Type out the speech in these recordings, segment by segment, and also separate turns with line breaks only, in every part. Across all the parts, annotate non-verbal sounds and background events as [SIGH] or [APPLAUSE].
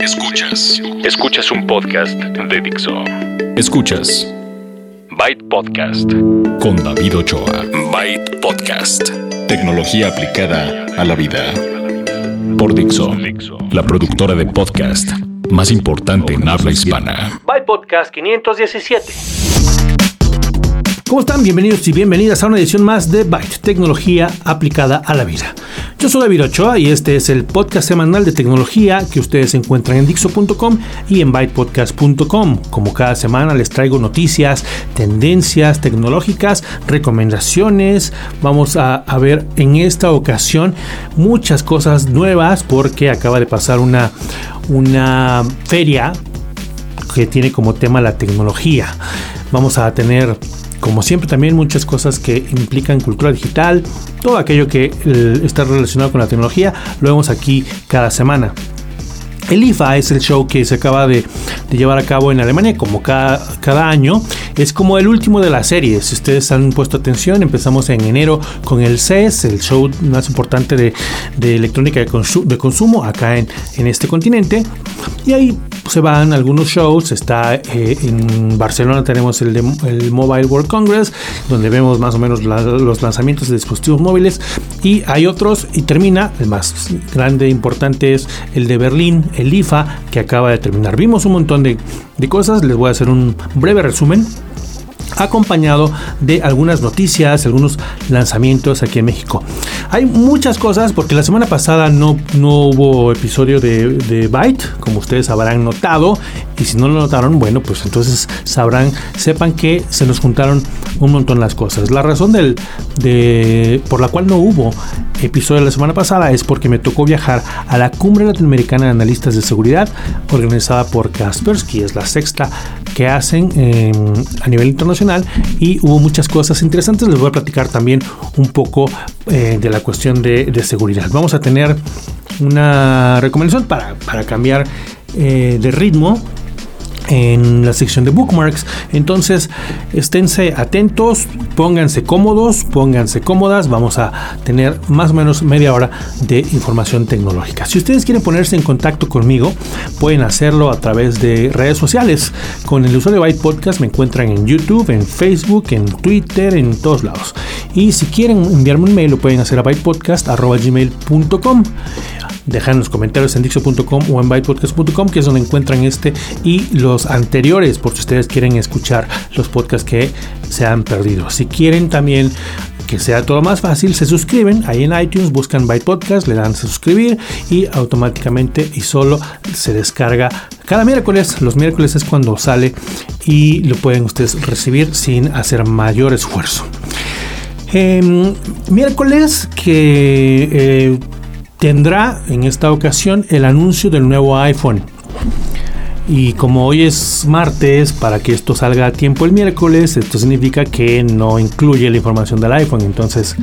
Escuchas. Escuchas un podcast de Dixo. Escuchas. Byte Podcast. Con David Ochoa. Byte Podcast. Tecnología aplicada a la vida. Por Dixo. La productora de podcast más importante en habla hispana.
Byte Podcast 517. ¿Cómo están? Bienvenidos y bienvenidas a una edición más de Byte, tecnología aplicada a la vida. Yo soy David Ochoa y este es el podcast semanal de tecnología que ustedes encuentran en Dixo.com y en bytepodcast.com. Como cada semana les traigo noticias, tendencias tecnológicas, recomendaciones. Vamos a, a ver en esta ocasión muchas cosas nuevas porque acaba de pasar una, una feria que tiene como tema la tecnología. Vamos a tener como siempre también muchas cosas que implican cultura digital, todo aquello que eh, está relacionado con la tecnología, lo vemos aquí cada semana. El IFA es el show que se acaba de, llevar a cabo en Alemania, como cada, año. Es como el último de las series. Si ustedes han puesto atención, empezamos en enero con el CES, el show más importante de, electrónica de, consumo acá en, en este continente. Y ahí se van algunos shows. Está eh, en Barcelona tenemos el, de, el Mobile World Congress, donde vemos más o menos los lanzamientos de dispositivos móviles. Y hay otros, y termina, el más grande e importante es el de Berlín, el IFA, que acaba de terminar. Vimos un montón de, de cosas, les voy a hacer un breve resumen acompañado de algunas noticias, algunos lanzamientos aquí en México. Hay muchas cosas porque la semana pasada no, no hubo episodio de, de Byte, como ustedes habrán notado, y si no lo notaron, bueno, pues entonces sabrán, sepan que se nos juntaron un montón las cosas. La razón del, de, por la cual no hubo episodio la semana pasada es porque me tocó viajar a la Cumbre Latinoamericana de Analistas de Seguridad, organizada por Kaspersky, es la sexta que hacen eh, a nivel internacional y hubo muchas cosas interesantes. Les voy a platicar también un poco eh, de la cuestión de, de, seguridad. Vamos a tener una recomendación para, para cambiar eh, de ritmo en la sección de bookmarks. Entonces, esténse atentos, pónganse cómodos, pónganse cómodas. Vamos a tener más o menos media hora de información tecnológica. Si ustedes quieren ponerse en contacto conmigo, pueden hacerlo a través de redes sociales. Con el usuario Byte Podcast me encuentran en YouTube, en Facebook, en Twitter, en todos lados. Y si quieren enviarme un mail, lo pueden hacer a bytepodcast.gmail.com dejar en los comentarios en dixo.com o en bytepodcast.com, que es donde encuentran este y los anteriores, por si ustedes quieren escuchar los podcasts que se han perdido. Si quieren también que sea todo más fácil, se suscriben ahí en iTunes, buscan Byte Podcast, le dan suscribir y automáticamente y solo se descarga cada miércoles. Los miércoles es cuando sale y lo pueden ustedes recibir sin hacer mayor esfuerzo. Eh, miércoles que eh, tendrá en esta ocasión el anuncio del nuevo iPhone. Y como hoy es martes, para que esto salga a tiempo el miércoles, esto significa que no incluye la información del iPhone. Entonces,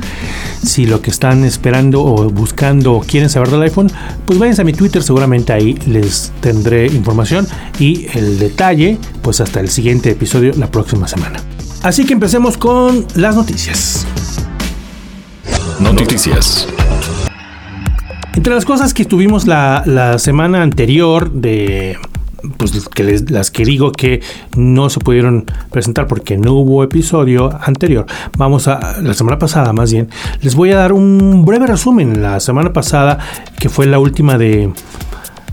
si lo que están esperando o buscando quieren saber del iPhone, pues váyanse a mi Twitter, seguramente ahí les tendré información y el detalle, pues hasta el siguiente episodio la próxima semana. Así que empecemos con las noticias.
Noticias.
Entre las cosas que tuvimos la, semana anterior de pues que les, las que digo que no se pudieron presentar porque no hubo episodio anterior. Vamos a la semana pasada más bien. Les voy a dar un breve resumen. La semana pasada, que fue la última de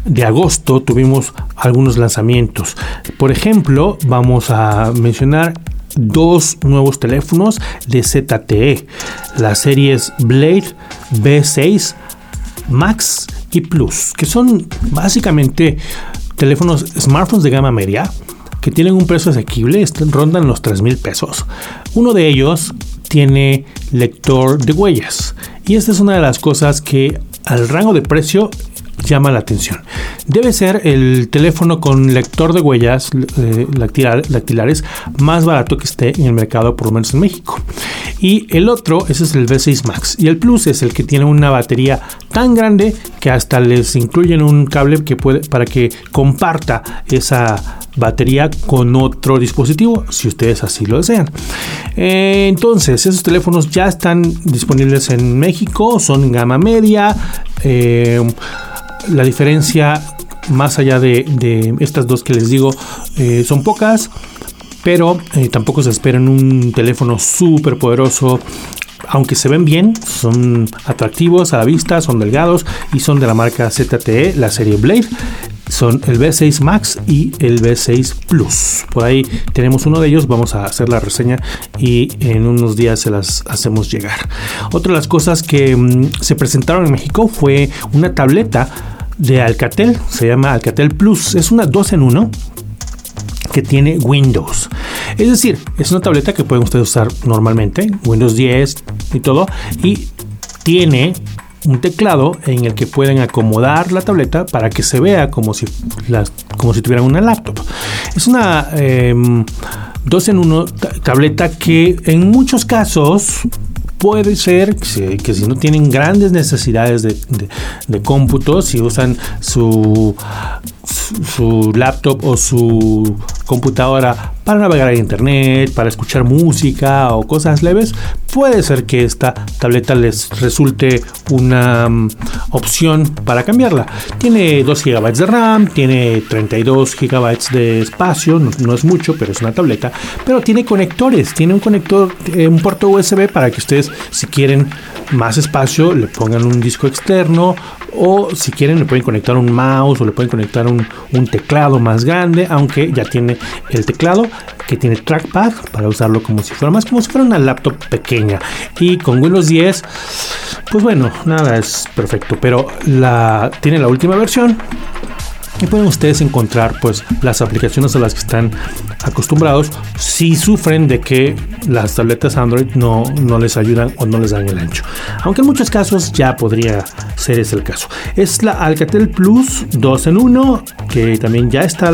de agosto, tuvimos algunos lanzamientos. Por ejemplo, vamos a mencionar dos nuevos teléfonos de ZTE, las series Blade B6 Max y Plus, que son básicamente teléfonos smartphones de gama media que tienen un precio asequible, rondan los 3 mil pesos. Uno de ellos tiene lector de huellas y esta es una de las cosas que al rango de precio llama la atención. Debe ser el teléfono con lector de huellas eh, lactilares más barato que esté en el mercado, por lo menos en México. Y el otro, ese es el V6 Max. Y el Plus es el que tiene una batería tan grande que hasta les incluyen un cable que puede, para que comparta esa batería con otro dispositivo, si ustedes así lo desean. Eh, entonces, esos teléfonos ya están disponibles en México, son gama media. Eh, la diferencia más allá de, estas dos que les digo, eh, son pocas, pero eh, tampoco se esperan un teléfono súper poderoso. Aunque se ven bien, son atractivos a la vista, son delgados y son de la marca ZTE, la serie Blade son el B6 Max y el B6 Plus. Por ahí tenemos uno de ellos, vamos a hacer la reseña y en unos días se las hacemos llegar. Otra de las cosas que mm, se presentaron en México fue una tableta de Alcatel, se llama Alcatel Plus, es una 2 en 1 que tiene Windows. Es decir, es una tableta que pueden ustedes usar normalmente, Windows 10 y todo, y tiene un teclado en el que pueden acomodar la tableta para que se vea como si, como si tuvieran una laptop. Es una em, dos en uno tableta que en muchos casos puede ser que, si no tienen grandes necesidades de, de, cómputo, si usan su, su, laptop o su computadora para navegar a internet, para escuchar música o cosas leves, puede ser que esta tableta les resulte una mm, opción para cambiarla. Tiene 2 GB de RAM, tiene 32 GB de espacio, no, es mucho, pero es una tableta, pero tiene conectores, tiene un conector, eh, un puerto USB para que ustedes si quieren más espacio le pongan un disco externo o si quieren le pueden conectar un mouse o le pueden conectar un, un teclado más grande, aunque ya tiene el teclado que tiene trackpad para usarlo como si fuera más como si fuera una laptop pequeña. Y con Windows 10 pues bueno nada es perfecto pero la tiene la última versión y pueden ustedes encontrar pues las aplicaciones a las que están acostumbrados si sufren de que las tabletas Android no, no les ayudan o no les dan el ancho. Aunque en muchos casos ya podría ser ese el caso. Es la Alcatel Plus 2 en 1 que también ya está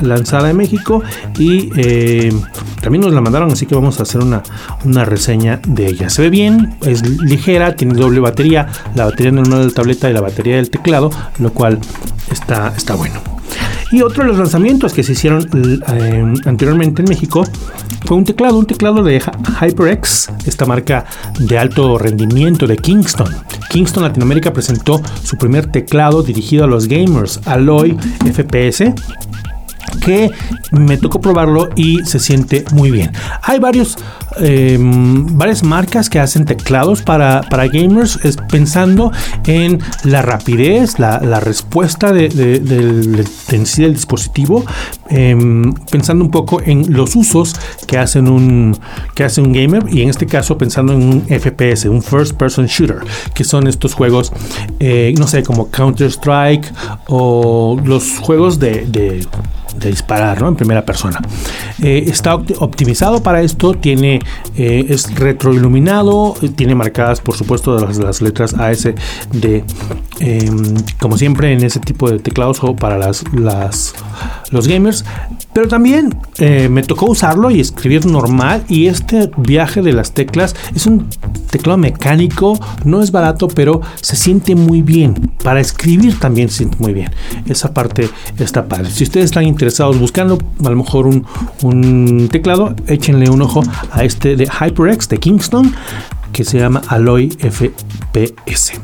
lanzada en México y eh, también nos la mandaron así que vamos a hacer una, una reseña de ella. Se ve bien, es ligera, tiene doble batería, la batería normal de la tableta y la batería del teclado, lo cual está, está bueno. Y otro de los lanzamientos que se hicieron eh, anteriormente en México fue un teclado, un teclado de HyperX, esta marca de alto rendimiento de Kingston. Kingston Latinoamérica presentó su primer teclado dirigido a los gamers, Alloy FPS que me tocó probarlo y se siente muy bien. Hay varios, em, varias marcas que hacen teclados para, gamers pensando en la rapidez, la, respuesta de, del, dispositivo, em, pensando un poco en los usos que hacen un, que hace un gamer y en este caso pensando en un FPS, un First Person Shooter, que son estos juegos, eh, no sé, como Counter Strike o los juegos de disparar ¿no? en primera persona. Eh, está optimizado para esto, tiene, eh, es retroiluminado, tiene marcadas por supuesto las, las letras AS de, em, como siempre en ese tipo de teclados o para las, las, los gamers. Pero también eh, me tocó usarlo y escribir normal y este viaje de las teclas es un teclado mecánico, no es barato, pero se siente muy bien. Para escribir también se siente muy bien. Esa parte está padre. Si ustedes están interesados buscando a lo mejor un, un teclado, échenle un ojo a este de HyperX de Kingston que se llama Alloy FPS.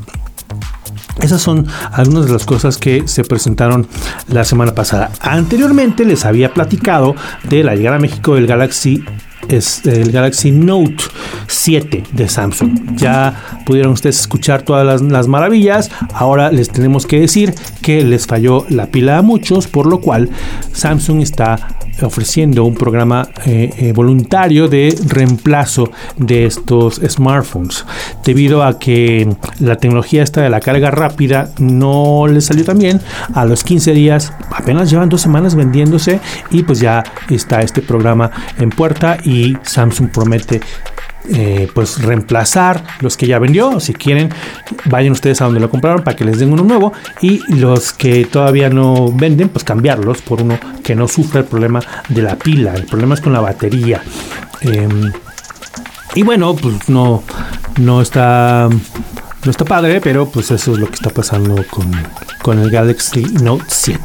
Esas son algunas de las cosas que se presentaron la semana pasada. Anteriormente les había platicado de la llegada a México del Galaxy es el Galaxy Note 7 de Samsung. Ya pudieron ustedes escuchar todas las, maravillas. Ahora les tenemos que decir que les falló la pila a muchos, por lo cual Samsung está ofreciendo un programa eh, eh, voluntario de reemplazo de estos smartphones debido a que la tecnología esta de la carga rápida no les salió tan bien. A los 15 días apenas llevan dos semanas vendiéndose y pues ya está este programa en puerta y Samsung promete eh, pues reemplazar los que ya vendió. Si quieren, vayan ustedes a donde lo compraron para que les den uno nuevo. Y los que todavía no venden, pues cambiarlos por uno que no sufra el problema de la pila. El problema es con la batería. Em, y bueno, pues no, no está. No está padre, pero pues eso es lo que está pasando con, con el Galaxy Note 7.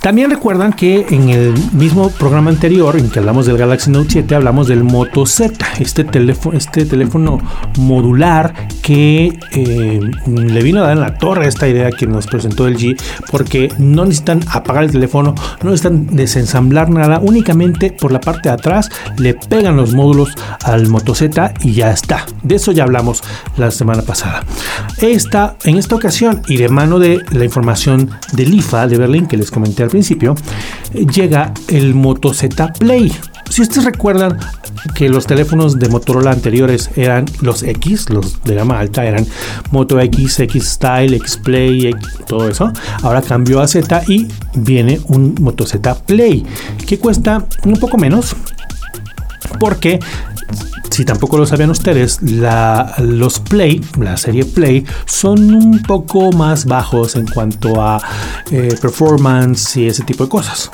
También recuerdan que en el mismo programa anterior en que hablamos del Galaxy Note 7 hablamos del Moto Z, este teléfono, este teléfono modular que eh, le vino a dar en la torre esta idea que nos presentó el G porque no necesitan apagar el teléfono, no necesitan desensamblar nada, únicamente por la parte de atrás le pegan los módulos al Moto Z y ya está. De eso ya hablamos la semana pasada. Esta, en esta ocasión y de mano de la información del IFA de Berlín que les comenté al principio, llega el Moto Z Play. Si ustedes recuerdan que los teléfonos de Motorola anteriores eran los X, los de gama alta eran Moto X, X Style, X Play, todo eso. Ahora cambió a Z y viene un Moto Z Play que cuesta un poco menos porque si tampoco lo sabían ustedes, los Play, la serie Play, son un poco más bajos en cuanto a eh, performance y ese tipo de cosas.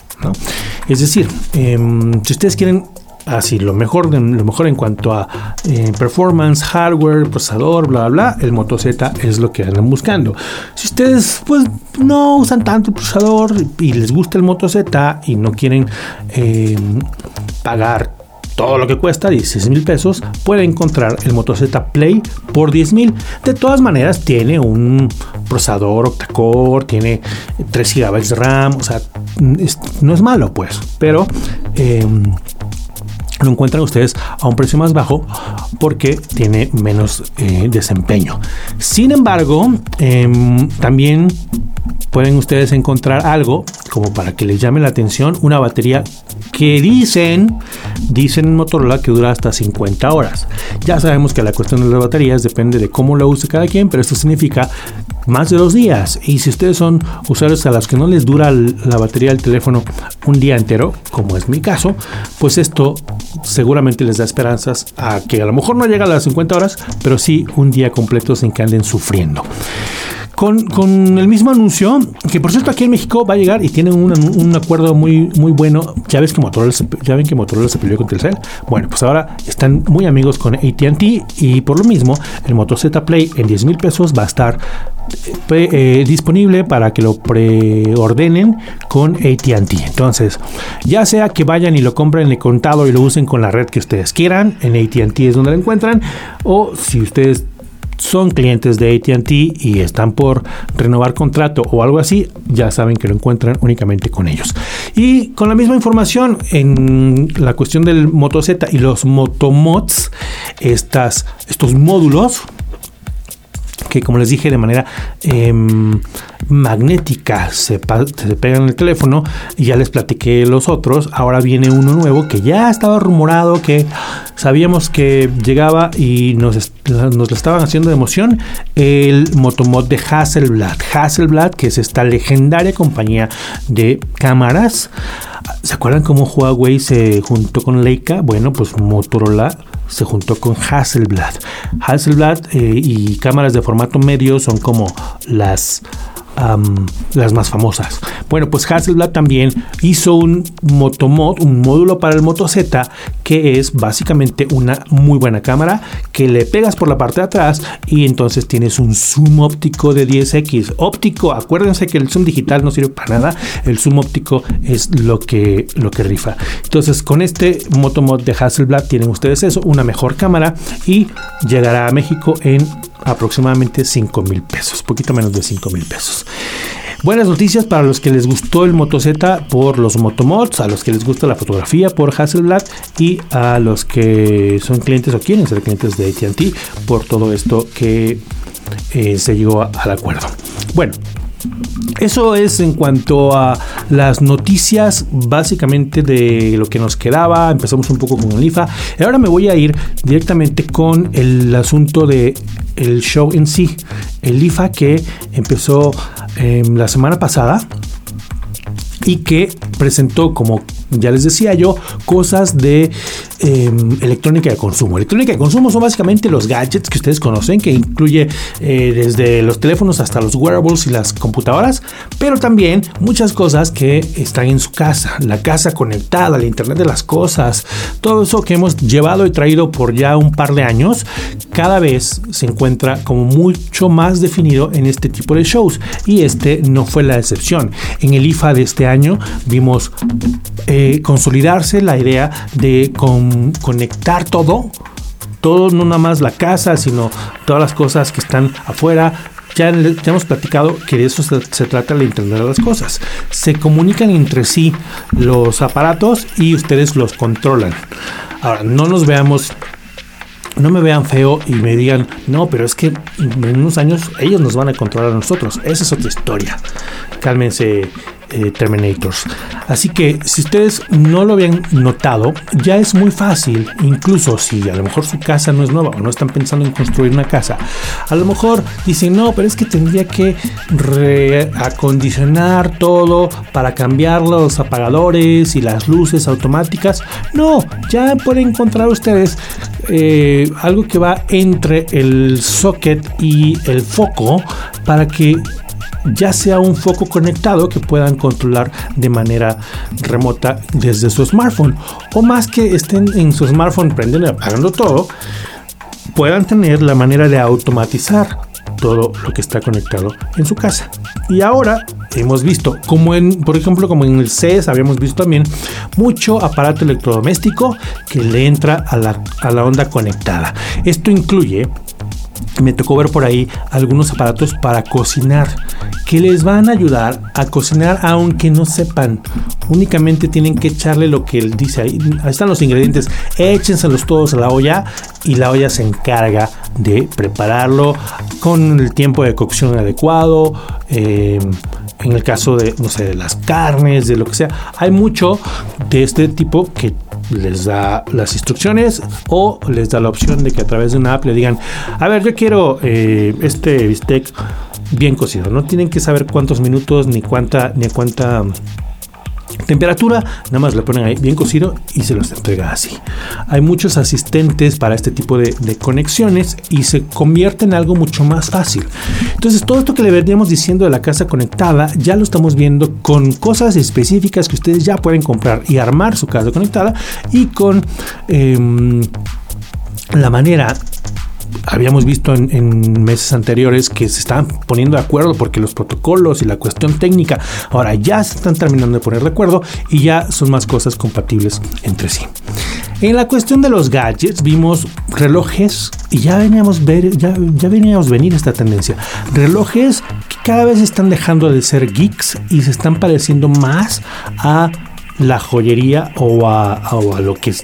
Es decir, em, si ustedes quieren así lo mejor lo mejor en cuanto a eh, performance hardware procesador bla bla bla el Moto Z es lo que andan buscando si ustedes pues no usan tanto el procesador y les gusta el Moto Z y no quieren em, pagar todo lo que cuesta 16 mil pesos, puede encontrar el Moto Z Play por 10 mil. De todas maneras, tiene un procesador octa-core, tiene 3 GB de RAM, o sea, no es malo, pues, pero. Em, lo encuentran ustedes a un precio más bajo porque tiene menos eh, desempeño. Sin embargo, em, también pueden ustedes encontrar algo como para que les llame la atención, una batería que dicen, dicen en Motorola que dura hasta 50 horas. Ya sabemos que la cuestión de las baterías depende de cómo lo use cada quien, pero esto significa más de dos días. Y si ustedes son usuarios a los que no les dura la batería del teléfono un día entero, como es mi caso, pues esto seguramente les da esperanzas a que a lo mejor no llega a las 50 horas, pero sí un día completo sin que anden sufriendo. Con, el mismo anuncio, que por cierto aquí en México va a llegar y tienen un, acuerdo muy, muy bueno. Ya ves que Motorola ya ven que Motorola se peleó con Telcel. Bueno, pues ahora están muy amigos con ATT y por lo mismo el Moto Z Play en 10 mil pesos va a estar eh, eh, disponible para que lo preordenen con ATT. Entonces, ya sea que vayan y lo compren de contado y lo usen con la red que ustedes quieran, en ATT es donde lo encuentran, o si ustedes son clientes de ATT y están por renovar contrato o algo así, ya saben que lo encuentran únicamente con ellos. Y con la misma información en la cuestión del Moto Z y los Motomods, estas, estos módulos que como les dije de manera em, magnética se, pegan en el teléfono y ya les platiqué los otros ahora viene uno nuevo que ya estaba rumorado que sabíamos que llegaba y nos, nos lo estaban haciendo de emoción el Motomod de Hasselblad. Hasselblad que es esta legendaria compañía de cámaras ¿Se acuerdan cómo Huawei se juntó con Leica? Bueno, pues Motorola se juntó con Hasselblad. Hasselblad eh, y cámaras de formato medio son como las las más famosas. Bueno, pues Hasselblad también hizo un Motomod, un módulo para el Moto Z, que es básicamente una muy buena cámara que le pegas por la parte de atrás y entonces tienes un zoom óptico de 10x. Óptico, acuérdense que el zoom digital no sirve para nada, el zoom óptico es lo que, lo que rifa. Entonces, con este Motomod de Hasselblad tienen ustedes eso, una mejor cámara y llegará a México en aproximadamente 5 mil pesos, poquito menos de 5 mil pesos. Buenas noticias para los que les gustó el Moto Z por los Motomods, a los que les gusta la fotografía por Hasselblad y a los que son clientes o quieren ser clientes de ATT por todo esto que eh, se llegó al acuerdo. Bueno, eso es en cuanto a las noticias básicamente de lo que nos quedaba. Empezamos un poco con el IFA. Ahora me voy a ir directamente con el asunto de show en sí. El IFA que empezó em, la semana pasada y que presentó como ya les decía yo, cosas de em, electrónica de consumo. Electrónica de consumo son básicamente los gadgets que ustedes conocen, que incluye eh, desde los teléfonos hasta los wearables y las computadoras, pero también muchas cosas que están en su casa, la casa conectada, el Internet de las cosas, todo eso que hemos llevado y traído por ya un par de años, cada vez se encuentra como mucho más definido en este tipo de shows y este no fue la excepción. En el IFA de este año vimos eh, consolidarse la idea de conectar todo, todo, no nada más la casa, sino todas las cosas que están afuera, ya, hemos platicado que de eso se, trata la Internet de las Cosas. Se comunican entre sí los aparatos y ustedes los controlan. Ahora, no nos veamos no me vean feo y me digan, no, pero es que en unos años ellos nos van a controlar a nosotros. Esa es otra historia. Cálmense, eh, Terminators. Así que si ustedes no lo habían notado, ya es muy fácil, incluso si a lo mejor su casa no es nueva o no están pensando en construir una casa, a lo mejor dicen, no, pero es que tendría que reacondicionar todo para cambiar los apagadores y las luces automáticas. No, ya pueden encontrar ustedes eh, algo que va entre el socket y el foco para que ya sea un foco conectado que puedan controlar de manera remota desde su smartphone o más que estén en su smartphone prendiendo y apagando todo puedan tener la manera de automatizar todo lo que está conectado en su casa. Y ahora hemos visto, como en, por ejemplo, como en el CES, habíamos visto también mucho aparato electrodoméstico que le entra a la, a la onda conectada. Esto incluye me tocó ver por ahí algunos aparatos para cocinar que les van a ayudar a cocinar aunque no sepan. Únicamente tienen que echarle lo que él dice ahí. Ahí están los ingredientes. Échenselos todos a la olla y la olla se encarga de prepararlo con el tiempo de cocción adecuado. Eh, en el caso de, no sé, de las carnes, de lo que sea. Hay mucho de este tipo que les da las instrucciones o les da la opción de que a través de una app le digan, a ver, yo quiero eh, este bistec bien cocido. No tienen que saber cuántos minutos ni cuánta ni cuánta temperatura, nada más le ponen ahí bien cocido y se los entrega así. Hay muchos asistentes para este tipo de, conexiones y se convierte en algo mucho más fácil. Entonces, todo esto que le veníamos diciendo de la casa conectada, ya lo estamos viendo con cosas específicas que ustedes ya pueden comprar y armar su casa conectada y con em, la manera habíamos visto en, meses anteriores que se estaban poniendo de acuerdo porque los protocolos y la cuestión técnica ahora ya se están terminando de poner de acuerdo y ya son más cosas compatibles entre sí. En la cuestión de los gadgets vimos relojes y ya veníamos ver ya, ya veníamos venir esta tendencia. Relojes que cada vez están dejando de ser geeks y se están pareciendo más a la joyería o a, lo que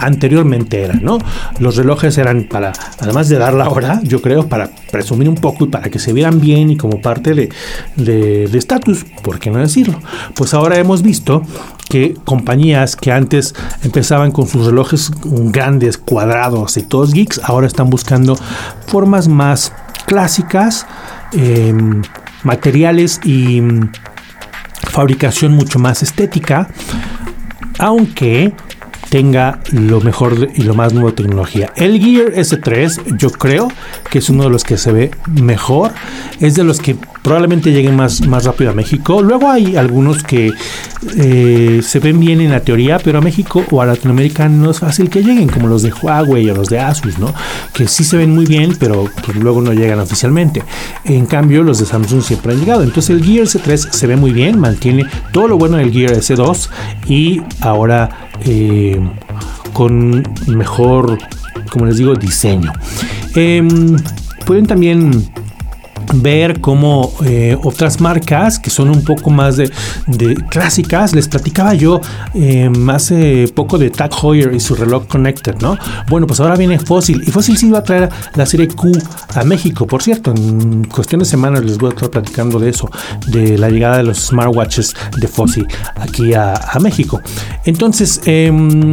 anteriormente era, ¿no? Los relojes eran para, además de dar la hora, yo creo, para presumir un poco y para que se vieran bien y como parte de estatus, ¿por qué no decirlo? Pues ahora hemos visto que compañías que antes empezaban con sus relojes grandes, cuadrados y todos geeks, ahora están buscando formas más clásicas, em, materiales y fabricación mucho más estética, aunque tenga lo mejor y lo más nuevo de tecnología. El Gear S3 yo creo que es uno de los que se ve mejor, es de los que probablemente lleguen más, más rápido a México. Luego hay algunos que eh, se ven bien en la teoría, pero a México o a Latinoamérica no es fácil que lleguen, como los de Huawei o los de Asus, ¿no? Que sí se ven muy bien, pero pues, luego no llegan oficialmente. En cambio, los de Samsung siempre han llegado. Entonces el Gear S3 se ve muy bien, mantiene todo lo bueno del Gear S2 y ahora eh, con mejor, como les digo, diseño. Em, pueden también ver cómo eh, otras marcas que son un poco más de, clásicas, les platicaba yo eh, hace poco de Tag Heuer y su reloj Connected, ¿no? Bueno, pues ahora viene Fossil y Fossil sí va a traer la serie Q a México, por cierto, en cuestión de semanas les voy a estar platicando de eso, de la llegada de los smartwatches de Fossil aquí a, México. Entonces, em,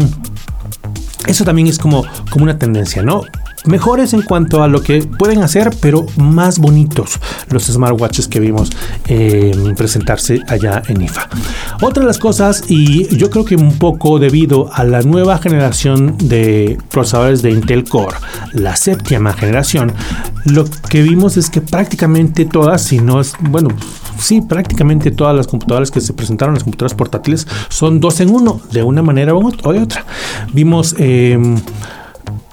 eso también es como, como una tendencia, ¿no? Mejores en cuanto a lo que pueden hacer, pero más bonitos los smartwatches que vimos eh, presentarse allá en IFA. Otra de las cosas, y yo creo que un poco debido a la nueva generación de procesadores de Intel Core, la séptima generación, lo que vimos es que prácticamente todas, si no es, bueno, sí, prácticamente todas las computadoras que se presentaron, las computadoras portátiles, son dos en uno, de una manera o de otra. Vimos em,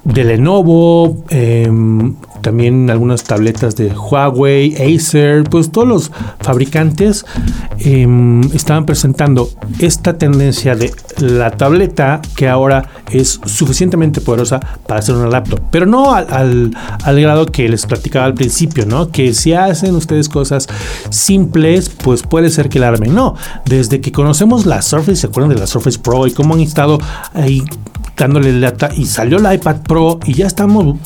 de Lenovo, em, también algunas tabletas de Huawei, Acer, pues todos los fabricantes em, estaban presentando esta tendencia de la tableta que ahora es suficientemente poderosa para hacer una laptop, pero no al, al, grado que les platicaba al principio, ¿no? Que si hacen ustedes cosas simples, pues puede ser que la armen. No, desde que conocemos la Surface, ¿se acuerdan de la Surface Pro y cómo han estado ahí dándole lata y salió la iPad Pro y ya estamos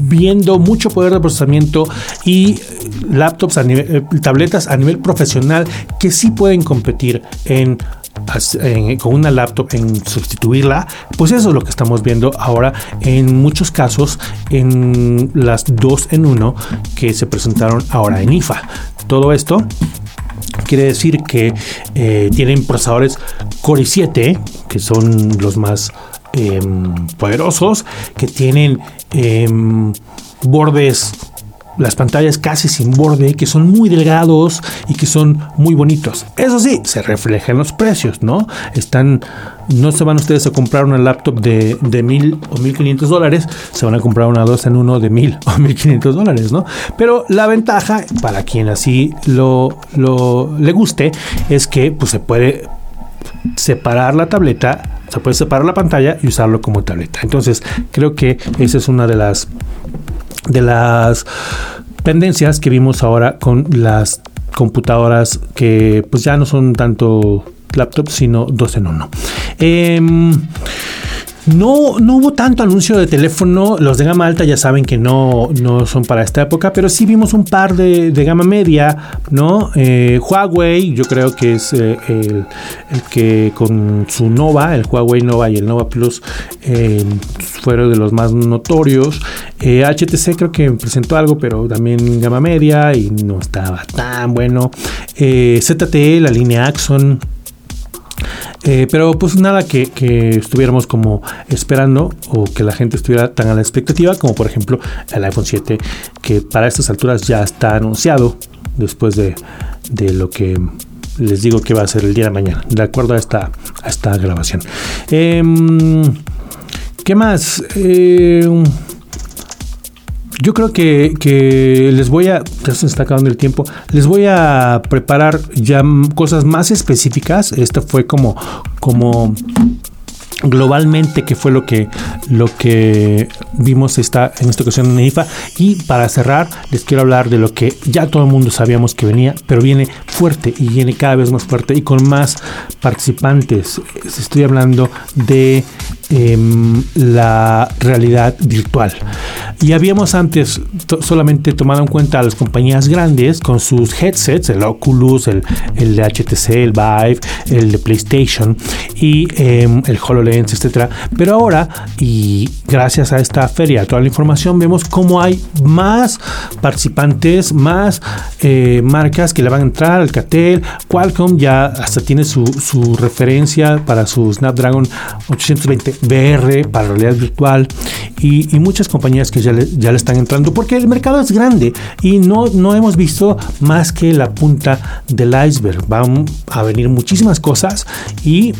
viendo mucho poder de procesamiento y laptops a nivel, eh, tabletas a nivel profesional que sí pueden competir en con una laptop en sustituirla, pues eso es lo que estamos viendo ahora en muchos casos en las dos en uno que se presentaron ahora en IFA. Todo esto quiere decir que eh, tienen procesadores Core i7 que son los más Em, poderosos que tienen em, bordes las pantallas casi sin borde, que son muy delgados y que son muy bonitos. Eso sí, se refleja en los precios, ¿no? Están, no se van ustedes a comprar una laptop de, de mil o mil quinientos dólares, se van a comprar una dos en uno de mil [LAUGHS] o mil quinientos dólares, ¿no? Pero la ventaja, para quien así lo, lo le guste, es que pues, se puede separar la tableta se puede separar la pantalla y usarlo como tableta. Entonces, creo que esa es una de las de las tendencias que vimos ahora con las computadoras que pues ya no son tanto laptops sino dos en uno. Em, no, no hubo tanto anuncio de teléfono. Los de gama alta ya saben que no, no son para esta época, pero sí vimos un par de, gama media, ¿no? Eh, Huawei, yo creo que es eh, el, que con su Nova, el Huawei Nova y el Nova Plus, eh, fueron de los más notorios. HTC creo que presentó algo, pero también gama media y no estaba tan bueno. ZTE, la línea Axon. Eh, pero pues nada que, estuviéramos como esperando o que la gente estuviera tan a la expectativa como por ejemplo el iPhone 7 que para estas alturas ya está anunciado después de, lo que les digo que va a ser el día de mañana de acuerdo a esta, a esta grabación. Em, ¿Qué más? Eh, yo creo que, les voy a, ya se está acabando el tiempo, les voy a preparar ya cosas más específicas. Esto fue como, como globalmente qué fue lo que lo que vimos esta en esta ocasión en IFA y para cerrar les quiero hablar de lo que ya todo el mundo sabíamos que venía pero viene fuerte y viene cada vez más fuerte y con más participantes estoy hablando de em, la realidad virtual y habíamos antes solamente tomado en cuenta a las compañías grandes con sus headsets el Oculus el, el HTC el Vive el de PlayStation y em, el HoloLens etcétera. Pero ahora, y gracias a esta feria, toda la información, vemos cómo hay más participantes, más eh, marcas que le van a entrar. Alcatel, Qualcomm ya hasta tiene su, referencia para su Snapdragon 820 VR para realidad virtual y, muchas compañías que ya le, ya le están entrando porque el mercado es grande y no, no hemos visto más que la punta del iceberg. Van a venir muchísimas cosas y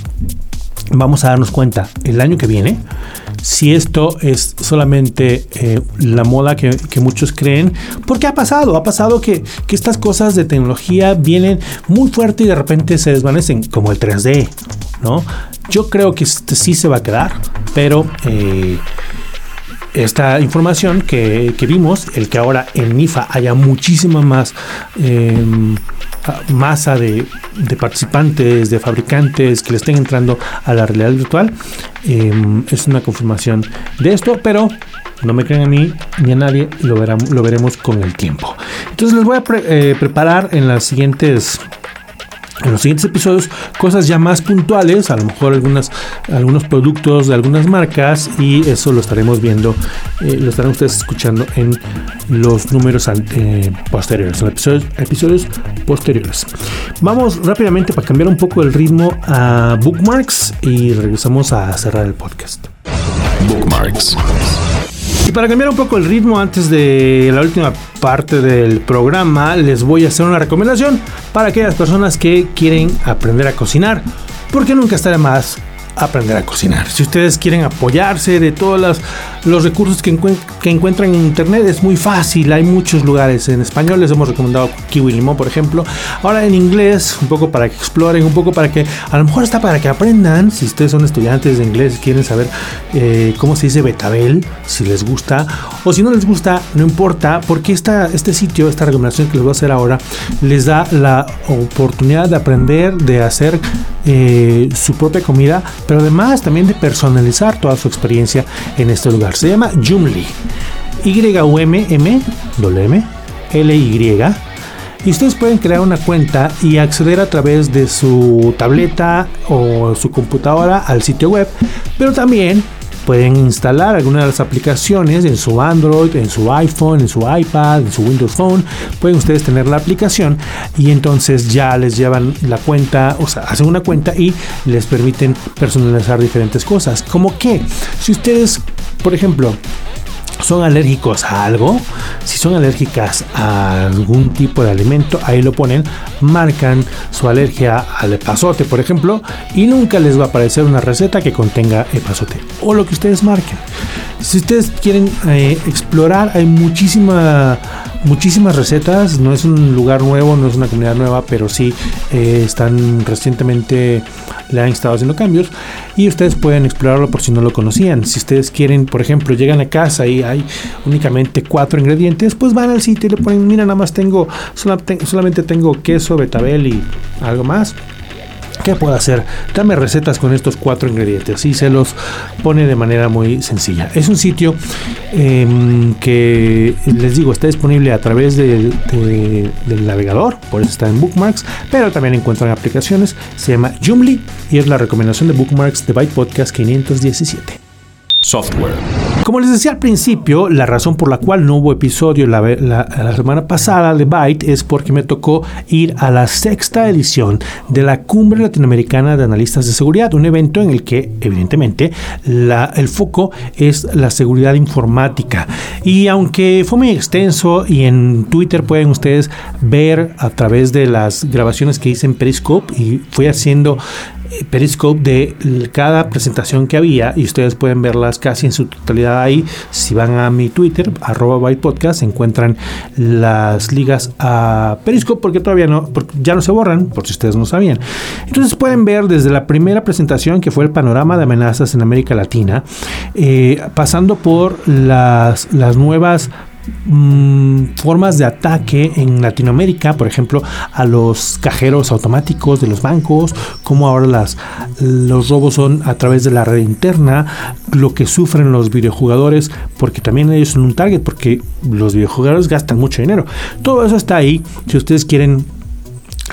vamos a darnos cuenta el año que viene si esto es solamente eh, la moda que, muchos creen, porque ha pasado, ha pasado que, estas cosas de tecnología vienen muy fuerte y de repente se desvanecen, como el 3D, ¿no? Yo creo que este sí se va a quedar, pero eh, esta información que, vimos, el que ahora en NIFA haya muchísima más em, masa de, participantes, de fabricantes que le estén entrando a la realidad virtual, em, es una confirmación de esto, pero no me creen a mí ni a nadie, lo, lo veremos con el tiempo. Entonces les voy a eh, preparar en las siguientes en los siguientes episodios cosas ya más puntuales, a lo mejor algunas, algunos productos de algunas marcas y eso lo estaremos viendo, eh, lo estarán ustedes escuchando en los números eh, posteriores, en episodios, episodios posteriores. Vamos rápidamente para cambiar un poco el ritmo a bookmarks y regresamos a cerrar el podcast. Bookmarks. Y para cambiar un poco el ritmo antes de la última parte del programa, les voy a hacer una recomendación para aquellas personas que quieren aprender a cocinar, porque nunca está de más aprender a cocinar. Si ustedes quieren apoyarse de todos los recursos que, encuentran en internet, es muy fácil. Hay muchos lugares. En español les hemos recomendado Kiwi Limón, por ejemplo. Ahora en inglés, un poco para que exploren, un poco para que, a lo mejor está para que aprendan. Si ustedes son estudiantes de inglés y quieren saber eh, cómo se dice betabel, si les gusta, o si no les gusta, no importa, porque esta, este sitio, esta recomendación que les voy a hacer ahora, les da la oportunidad de aprender, de hacer eh, su propia comida pero además también de personalizar toda su experiencia en este lugar. Se llama Joomla. Y-U-M-M, M, L-Y. Y ustedes pueden crear una cuenta y acceder a través de su tableta o su computadora al sitio web, pero también pueden instalar alguna de las aplicaciones en su Android, en su iPhone, en su iPad, en su Windows Phone. Pueden ustedes tener la aplicación y entonces ya les llevan la cuenta, o sea, hacen una cuenta y les permiten personalizar diferentes cosas. Como que, si ustedes, por ejemplo, son alérgicos a algo, si son alérgicas a algún tipo de alimento, ahí lo ponen, marcan su alergia al epazote, por ejemplo, y nunca les va a aparecer una receta que contenga epazote o lo que ustedes marquen. Si ustedes quieren eh, explorar, hay muchísima, muchísimas recetas. No es un lugar nuevo, no es una comunidad nueva, pero sí eh, están recientemente le han estado haciendo cambios y ustedes pueden explorarlo por si no lo conocían. Si ustedes quieren, por ejemplo, llegan a casa y hay únicamente cuatro ingredientes, pues van al sitio y le ponen, mira, nada más tengo, solamente tengo queso, betabel y algo más ¿Qué puedo hacer? Dame recetas con estos cuatro ingredientes y se los pone de manera muy sencilla. Es un sitio em, que les digo está disponible a través del navegador, por eso está en Bookmarks, pero también encuentran aplicaciones. Se llama Joomla y es la recomendación de Bookmarks de Byte Podcast 517. Software. Como les decía al principio, la razón por la cual no hubo episodio la, semana pasada de Byte es porque me tocó ir a la sexta edición de la Cumbre Latinoamericana de Analistas de Seguridad, un evento en el que evidentemente el foco es la seguridad informática. Y aunque fue muy extenso y en Twitter pueden ustedes ver a través de las grabaciones que hice en Periscope y fui haciendo Periscope de cada presentación que había y ustedes pueden verlas casi en su totalidad ahí. Si van a mi Twitter, arroba Podcast, encuentran las ligas a Periscope porque todavía no, porque ya no se borran, por si ustedes no sabían. Entonces pueden ver desde la primera presentación que fue el panorama de amenazas en América Latina, eh, pasando por las, las nuevas Mm, formas de ataque en Latinoamérica, por ejemplo, a los cajeros automáticos de los bancos, como ahora los robos son a través de la red interna, lo que sufren los videojugadores, porque también ellos son un target, porque los videojugadores gastan mucho dinero. Todo eso está ahí. Si ustedes quieren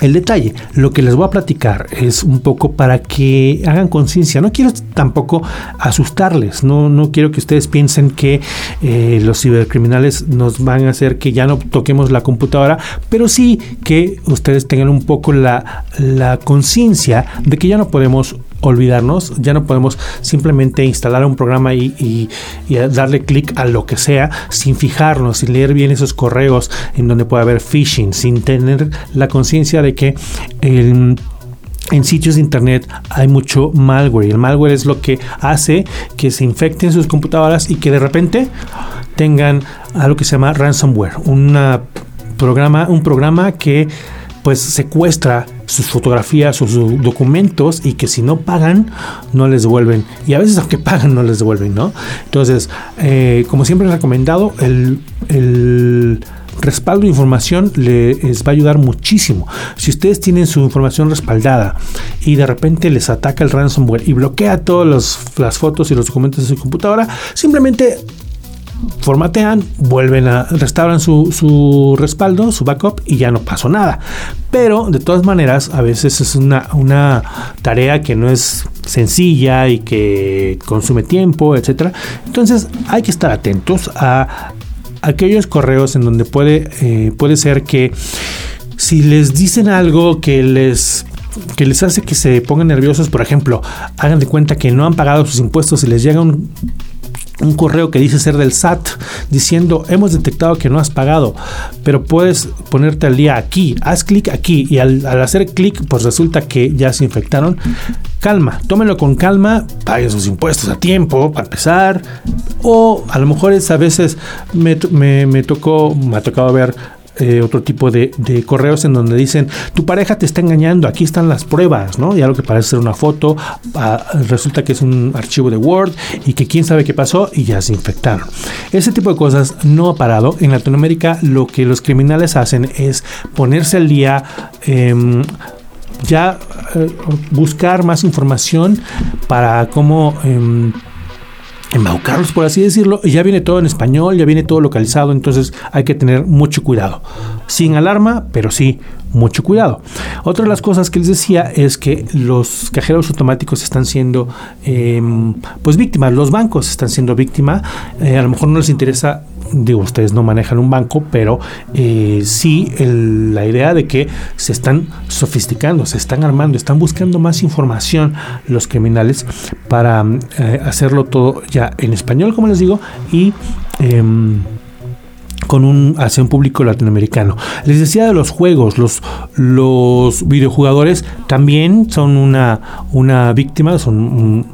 el detalle, lo que les voy a platicar es un poco para que hagan conciencia. No quiero tampoco asustarles, no, no quiero que ustedes piensen que eh, los cibercriminales nos van a hacer que ya no toquemos la computadora, pero sí que ustedes tengan un poco la, la conciencia de que ya no podemos olvidarnos, ya no podemos simplemente instalar un programa y, darle clic a lo que sea sin fijarnos, sin leer bien esos correos en donde puede haber phishing, sin tener la conciencia de que en sitios de internet hay mucho malware. Y el malware es lo que hace que se infecten sus computadoras y que de repente tengan algo que se llama ransomware, una programa, un programa que pues secuestra sus fotografías sus documentos y que si no pagan no les devuelven y a veces aunque [LAUGHS] pagan no les devuelven no entonces eh, como siempre he recomendado el, el respaldo de información les va a ayudar muchísimo. Si ustedes tienen su información respaldada y de repente les ataca el ransomware y bloquea todas las fotos y los documentos de su computadora, simplemente formatean, vuelven a restauran su, su, respaldo, su backup y ya no pasó nada. Pero de todas maneras, a veces es una, una tarea que no es sencilla y que consume tiempo, etcétera. Entonces hay que estar atentos a aquellos correos en donde puede, eh, puede ser que si les dicen algo que les que les hace que se pongan nerviosos, por ejemplo, hagan de cuenta que no han pagado sus impuestos y les llega un un correo que dice ser del SAT diciendo hemos detectado que no has pagado, pero puedes ponerte al día aquí, haz clic aquí y al, hacer clic pues resulta que ya se infectaron. Calma, tómenlo con calma, paguen sus impuestos a tiempo para empezar o a lo mejor es a veces me, me, me tocó, me ha tocado ver eh, otro tipo de, correos en donde dicen tu pareja te está engañando, aquí están las pruebas, ¿no? Ya lo que parece ser una foto, ah, resulta que es un archivo de Word y que quién sabe qué pasó y ya se infectaron. Ese tipo de cosas no ha parado. En Latinoamérica lo que los criminales hacen es ponerse al día. Em, ya eh, buscar más información para cómo em, embaucarlos, por así decirlo, y ya viene todo en español, ya viene todo localizado, entonces hay que tener mucho cuidado. Sin alarma, pero sí mucho cuidado. Otra de las cosas que les decía es que los cajeros automáticos están siendo em, pues víctimas, los bancos están siendo víctimas, eh, a lo mejor no les interesa digo, ustedes no manejan un banco, pero eh, sí la idea de que se están sofisticando, se están armando, están buscando más información los criminales para eh, hacerlo todo ya en español, como les digo, y... Em, con un hacia un público latinoamericano. Les decía de los juegos, los, los videojugadores también son una, una víctima, son un,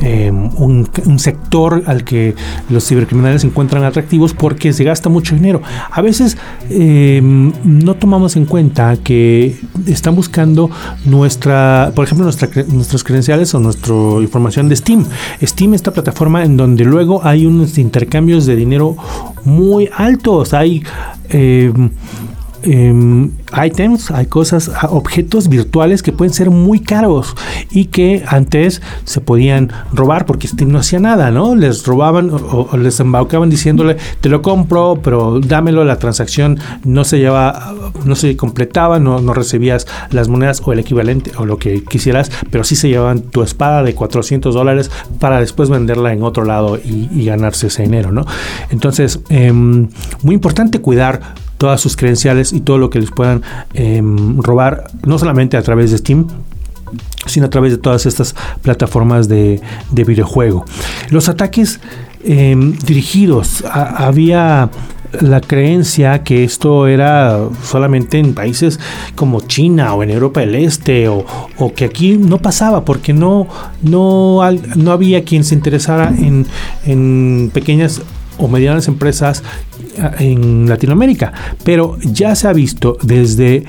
em, sector al que los cibercriminales encuentran atractivos porque se gasta mucho dinero. A veces em, no tomamos en cuenta que están buscando nuestra, por ejemplo, nuestra, nuestras credenciales o nuestra información de Steam. Steam, esta plataforma en donde luego hay unos intercambios de dinero muy altos. Hay eh, Em, items, hay cosas, objetos virtuales que pueden ser muy caros y que antes se podían robar porque Steam no hacía nada, ¿no? Les robaban o, les embaucaban diciéndole, te lo compro, pero dámelo, la transacción no se lleva, no se completaba, no, no recibías las monedas o el equivalente o lo que quisieras, pero sí se llevaban tu espada de 400 dólares para después venderla en otro lado y, ganarse ese dinero, ¿no? Entonces, em, muy importante cuidar todas sus credenciales y todo lo que les puedan em, robar, no solamente a través de Steam, sino a través de todas estas plataformas de, videojuego. Los ataques em, dirigidos, había la creencia que esto era solamente en países como China o en Europa del Este o, que aquí no pasaba porque no, no, no había quien se interesara en, en pequeñas o medianas empresas en Latinoamérica, pero ya se ha visto desde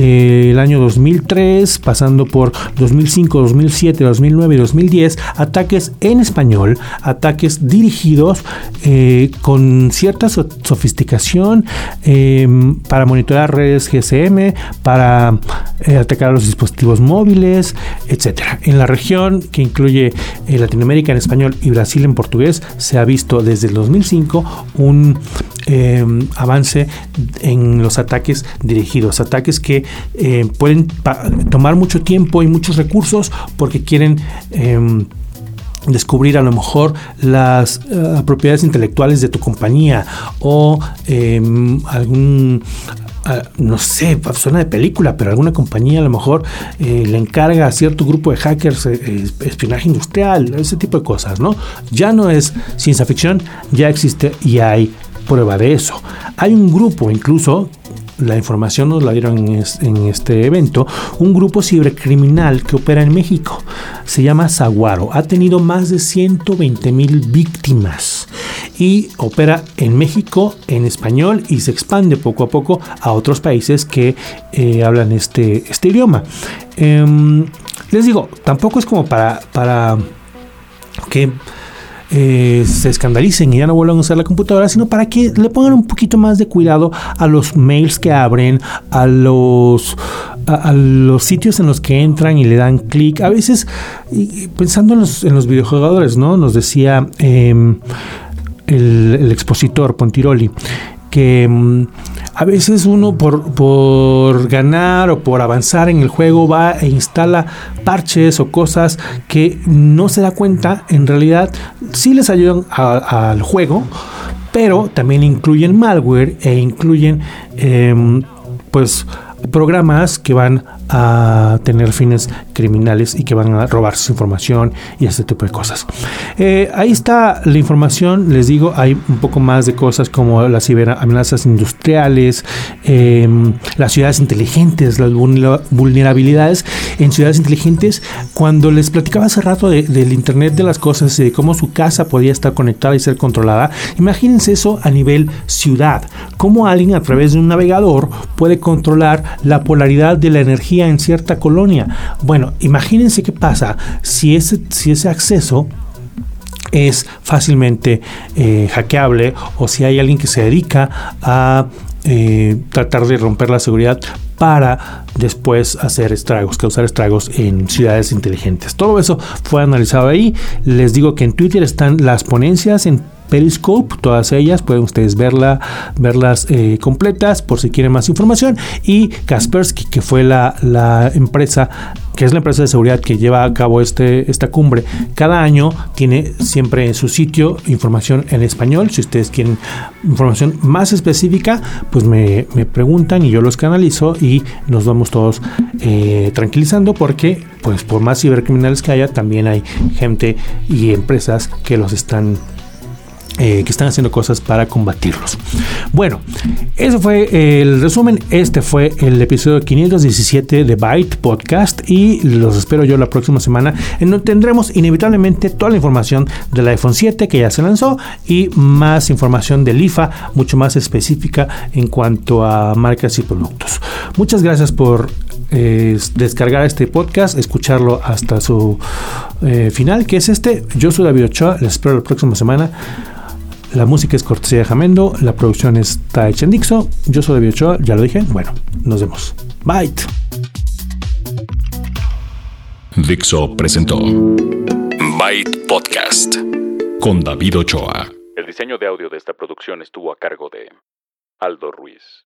eh, el año 2003, pasando por 2005, 2007, 2009 y 2010, ataques en español, ataques dirigidos eh, con cierta sofisticación em, para monitorear redes GSM, para eh, atacar a los dispositivos móviles, etcétera. En la región que incluye Latinoamérica en español y Brasil en portugués, se ha visto desde el 2005 un em, avance en los ataques dirigidos, ataques que eh, pueden tomar mucho tiempo y muchos recursos porque quieren em, descubrir a lo mejor las eh, propiedades intelectuales de tu compañía o em, algún ah, no sé, suena de película, pero alguna compañía a lo mejor eh, le encarga a cierto grupo de hackers espionaje industrial, ese tipo de cosas, ¿no? Ya no es ciencia ficción, ya existe y hay prueba de eso. Hay un grupo incluso la información nos la dieron en, este evento, un grupo cibercriminal que opera en México. Se llama Zaguaro. Ha tenido más de 120 mil víctimas y opera en México en español y se expande poco a poco a otros países que eh, hablan este, este idioma. Em, les digo, tampoco es como para, para que eh, se escandalicen y ya no vuelvan a usar la computadora, sino para que le pongan un poquito más de cuidado a los mails que abren, a los, a, los sitios en los que entran y le dan clic. A veces, pensando en los, en los ¿no? Nos decía... Em, el, expositor Pontiroli, que mm, a veces uno por, por, ganar o por avanzar en el juego va e instala parches o cosas que no se da cuenta, en realidad sí les ayudan al juego, pero también incluyen malware e incluyen em, pues programas que van a tener fines criminales y que van a robar su información y este tipo de cosas. Eh, ahí está la información, les digo, hay un poco más de cosas como las ciberamenazas industriales, em, las ciudades inteligentes, las vulnerabilidades en ciudades inteligentes. Cuando les platicaba hace rato del Internet de las cosas y de cómo su casa podía estar conectada y ser controlada, imagínense eso a nivel ciudad, cómo alguien a través de un navegador puede controlar la polaridad de la energía en cierta colonia. Bueno, imagínense qué pasa si ese, si ese acceso es fácilmente eh, hackeable o si hay alguien que se dedica a eh, tratar de romper la seguridad para después hacer estragos, causar estragos en ciudades inteligentes. Todo eso fue analizado ahí. Les digo que en Twitter están las ponencias en Periscope, todas ellas pueden ustedes verla, verlas eh, completas por si quieren más información. Y Kaspersky, que fue la, la empresa que es la empresa de seguridad que lleva a cabo este, esta cumbre, cada año tiene siempre en su sitio información en español. Si ustedes quieren información más específica, pues me, preguntan y yo los canalizo y nos vamos todos eh, tranquilizando porque pues por más cibercriminales que haya, también hay gente y empresas que los están eh, que están haciendo cosas para combatirlos. Bueno, eso fue el resumen. Este fue el episodio 517 de Byte Podcast y los espero yo la próxima semana en donde tendremos inevitablemente toda la información del iPhone 7 que ya se lanzó y más información del IFA, mucho más específica en cuanto a marcas y productos. Muchas gracias por eh, descargar este podcast, escucharlo hasta su eh, final, que es este. Yo soy David Ochoa, les espero la próxima semana. La música es cortesía de Jamendo, la producción está hecha en Dixo. Yo soy David Ochoa, ya lo dije. Bueno, nos vemos. Bye.
Dixo presentó Byte Podcast con David Ochoa.
El diseño de audio de esta producción estuvo a cargo de Aldo Ruiz.